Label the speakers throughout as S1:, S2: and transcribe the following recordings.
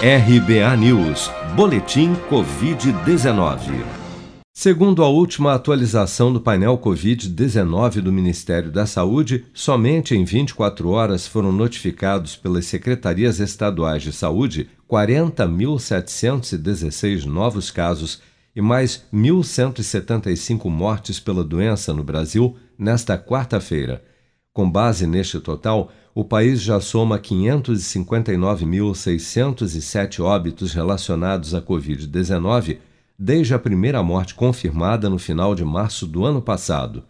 S1: RBA News, Boletim Covid-19. Segundo a última atualização do painel Covid-19 do Ministério da Saúde, somente em 24 horas foram notificados pelas secretarias estaduais de saúde 40.716 novos casos e mais 1.175 mortes pela doença no Brasil nesta quarta-feira. Com base neste total, o país já soma 559.607 óbitos relacionados à Covid-19 desde a primeira morte confirmada no final de março do ano passado.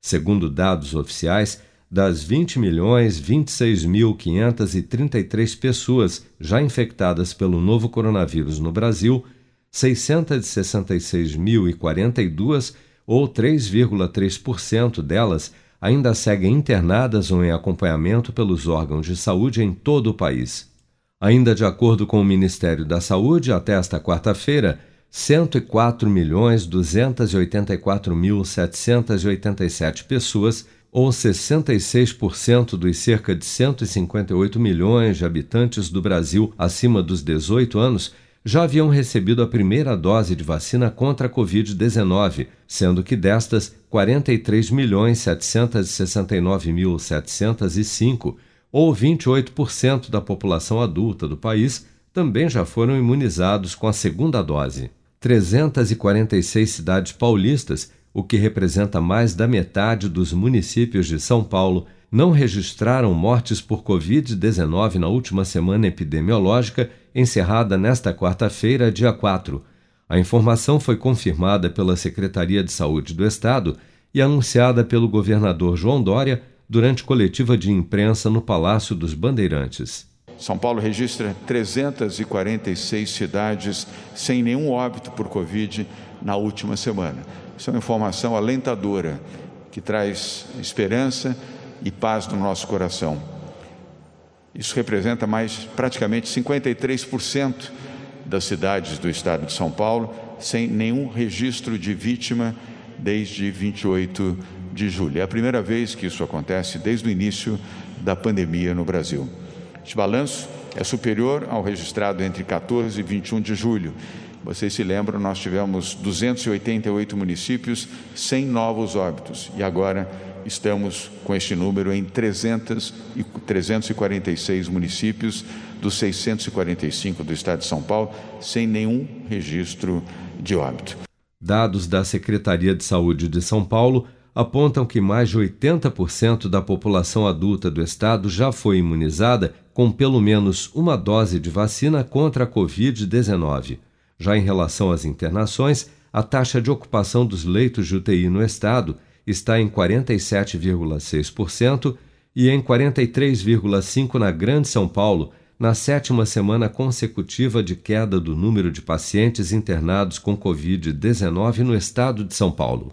S1: Segundo dados oficiais, das 20.026.533 pessoas já infectadas pelo novo coronavírus no Brasil, 666.042, ou 3,3% delas, ainda seguem internadas ou em acompanhamento pelos órgãos de saúde em todo o país. Ainda de acordo com o Ministério da Saúde, até esta quarta-feira, 104.284.787 pessoas, ou 66% dos cerca de 158 milhões de habitantes do Brasil acima dos 18 anos, já haviam recebido a primeira dose de vacina contra a Covid-19, sendo que destas, 43.769.705, ou 28% da população adulta do país, também já foram imunizados com a segunda dose. 346 cidades paulistas, o que representa mais da metade dos municípios de São Paulo, não registraram mortes por Covid-19 na última semana epidemiológica, encerrada nesta quarta-feira, dia 4. A informação foi confirmada pela Secretaria de Saúde do Estado e anunciada pelo governador João Dória durante coletiva de imprensa no Palácio dos Bandeirantes.
S2: São Paulo registra 346 cidades sem nenhum óbito por Covid na última semana. Isso é uma informação alentadora que traz esperança e paz no nosso coração. Isso representa mais praticamente 53% das cidades do estado de São Paulo sem nenhum registro de vítima desde 28 de julho. É a primeira vez que isso acontece desde o início da pandemia no Brasil. Este balanço é superior ao registrado entre 14 e 21 de julho. Vocês se lembram, nós tivemos 288 municípios sem novos óbitos e agora estamos com este número em 300 e 346 municípios dos 645 do estado de São Paulo, sem nenhum registro de óbito.
S1: Dados da Secretaria de Saúde de São Paulo apontam que mais de 80% da população adulta do estado já foi imunizada com pelo menos uma dose de vacina contra a Covid-19. Já em relação às internações, a taxa de ocupação dos leitos de UTI no estado está em 47,6% e em 43,5% na Grande São Paulo, na sétima semana consecutiva de queda do número de pacientes internados com Covid-19 no estado de São Paulo.